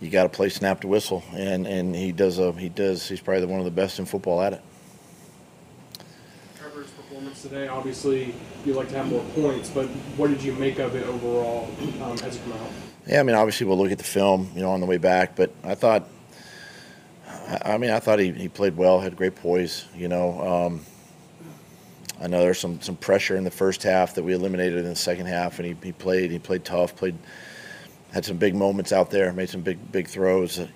you got to play snap to whistle, and and he does a he does he's probably one of the best in football at it. Trevor's performance today, obviously, you'd like to have more points, but what did you make of it overall um, as it came out? Yeah, I mean, obviously we'll look at the film, you know, on the way back, but I thought, I I mean, I thought he, he played well, had great poise, you know. Um, I know there's some, some pressure in the first half that we eliminated in the second half, and he, he played, he played tough, played, had some big moments out there, made some big, big throws, uh,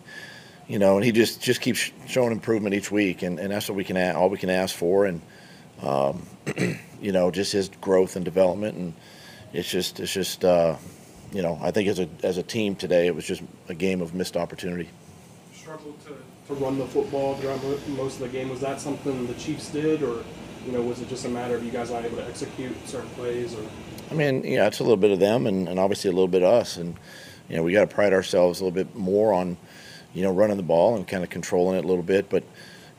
you know, and he just, just keeps showing improvement each week, and, and that's what we can, all we can ask for, and, um, you know, just his growth and development, and it's just, it's just, uh, you know, I think as a as a team today, it was just a game of missed opportunity. Struggled to, to run the football throughout most of the game. Was that something the Chiefs did, or you know, was it just a matter of you guys not able to execute certain plays? Or I mean, yeah, it's a little bit of them, and, and obviously a little bit of us, and you know, we got to pride ourselves a little bit more on, you know, running the ball and kind of controlling it a little bit. But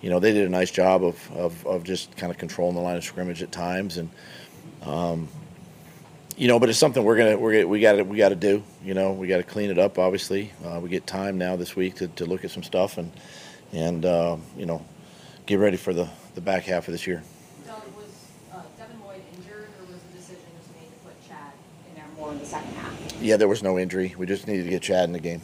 you know, they did a nice job of of, of just kind of controlling the line of scrimmage at times, and um, you know, but it's something we're gonna we're gonna, we got to we got to do. You know, we got to clean it up. Obviously, uh, we get time now this week to, to look at some stuff and and uh, you know, get ready for the the back half of this year. Doug, was uh, Devin Lloyd injured, or was the decision just made to put Chad in in the second half? Yeah, there was no injury. We just needed to get Chad in the game.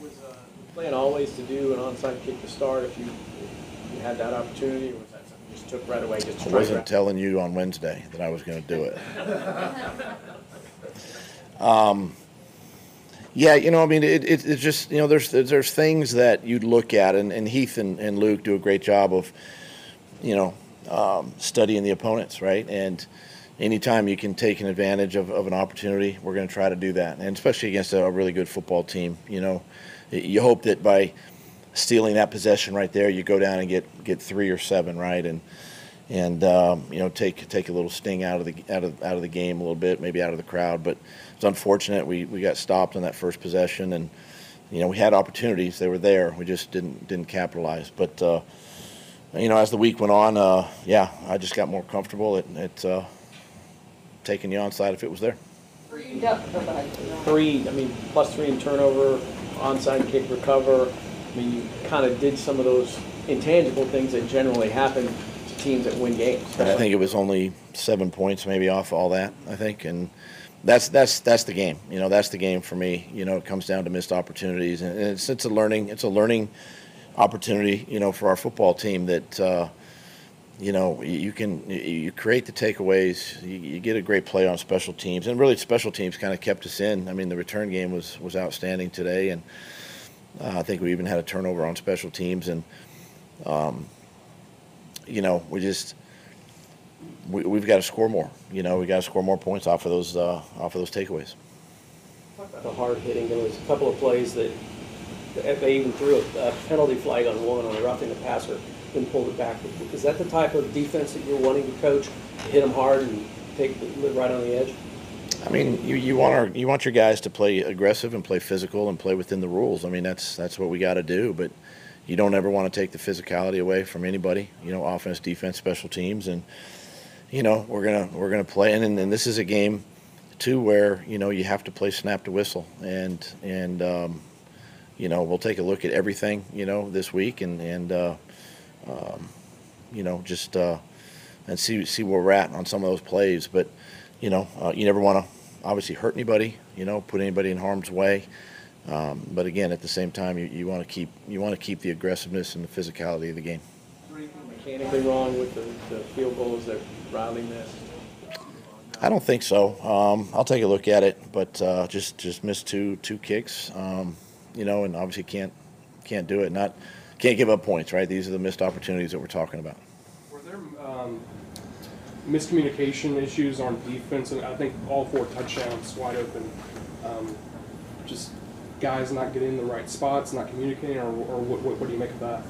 Was uh, the plan always to do an onside kick to start if you, if you had that opportunity, or was that something you just took right away? Just to I wasn't to- telling you on Wednesday that I was going to do it. um, yeah, you know, I mean, it, it, it's just you know, there's there's things that you'd look at, and, and Heath and, and Luke do a great job of, you know, um, studying the opponents, right? And anytime you can take an advantage of, of an opportunity, we're going to try to do that, and especially against a, really good football team. You know, you hope that by stealing that possession right there, you go down and get get three or seven, right? And and um, you know take take a little sting out of the out of out of the game a little bit, maybe out of the crowd. But it's unfortunate we, we got stopped on that first possession, and you know we had opportunities; they were there. We just didn't didn't capitalize. But uh, you know, as the week went on, uh, yeah, I just got more comfortable at, at uh, taking the onside if it was there. Yep. Three, I mean, plus three in turnover, onside kick recover. I mean, you kind of did some of those intangible things that generally happen to teams that win games. And I think it was only seven points, maybe off all that. I think, and that's that's that's the game. You know, that's the game for me. You know, it comes down to missed opportunities, and it's it's a learning it's a learning opportunity. You know, for our football team that. Uh, you know, you can you create the takeaways. You, get a great play on special teams, and really, special teams kind of kept us in. I mean, the return game was was outstanding today, and uh, I think we even had a turnover on special teams, and um, you know, we just we, we've got to score more. You know, we got to score more points off of those uh, off of those takeaways. Talk about the hard hitting. There was a couple of plays that they even threw a penalty flag on one on roughing the passer and pulled it back. Is that the type of defense that you're wanting to coach? Hit them hard and take live right on the edge. I mean, you, you want our you want your guys to play aggressive and play physical and play within the rules. I mean, that's that's what we got to do. But you don't ever want to take the physicality away from anybody. You know, offense, defense, special teams, and you know we're gonna we're gonna play. And and, and this is a game too where you know you have to play snap to whistle, and and um, you know we'll take a look at everything you know this week and and uh, um, you know just uh, and see see where we're at on some of those plays. But you know uh, you never want to obviously hurt anybody. You know put anybody in harm's way. Um, but again, at the same time, you, you want to keep you want to keep the aggressiveness and the physicality of the game. There anything mechanically wrong with the, the field goals that Riley missed? I don't think so. Um, I'll take a look at it, but uh, just just missed two two kicks. Um, you know, and obviously can't can't do it. Not can't give up points. Right? These are the missed opportunities that we're talking about. were there um, miscommunication issues on defense? And I think all four touchdowns wide open. Um, just guys not getting in the right spots, not communicating, or, or what, what, what do you make of that?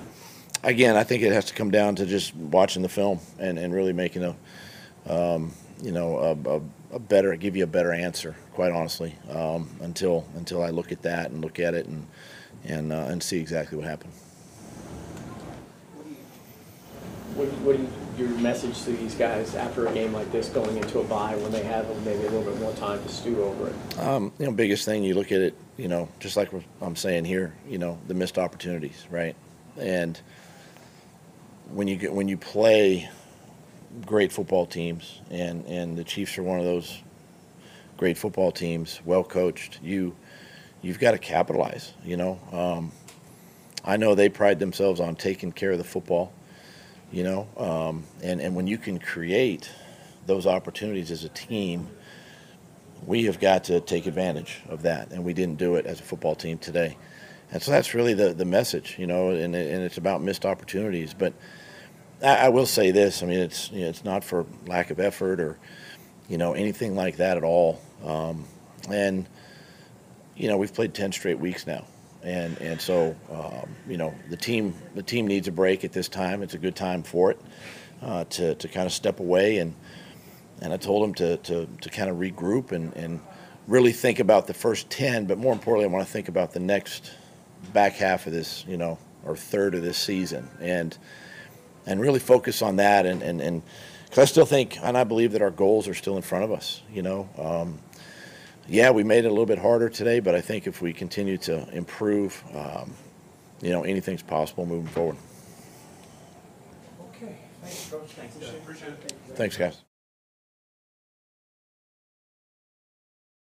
Again, I think it has to come down to just watching the film and, and really making a um, you know a, a, a better give you a better answer. Quite honestly, um, until until I look at that and look at it and and uh, and see exactly what happened. What, what your message to these guys after a game like this, going into a bye when they have maybe a little bit more time to stew over it? Um, you know, biggest thing you look at it, you know, just like I'm saying here, you know, the missed opportunities, right? And when you get when you play great football teams, and and the Chiefs are one of those great football teams, well coached, you you've got to capitalize. You know, um, I know they pride themselves on taking care of the football. You know, um, and and when you can create those opportunities as a team we have got to take advantage of that, and we didn't do it as a football team today. And so that's really the, the message, you know, and, and it's about missed opportunities. But I, I will say this: I mean, it's you know, it's not for lack of effort or you know anything like that at all. Um, and you know, we've played ten straight weeks now, and and so um, you know the team the team needs a break at this time. It's a good time for it uh, to to kind of step away and and I told him to, to, to kind of regroup and, and really think about the first 10, but more importantly, I want to think about the next back half of this, you know, or third of this season and, and really focus on that. And, and, and cause I still think, and I believe that our goals are still in front of us, you know, um, yeah, we made it a little bit harder today, but I think if we continue to improve, um, you know, anything's possible moving forward. Okay, thanks, Coach. Thanks, Doug. Thanks, guys.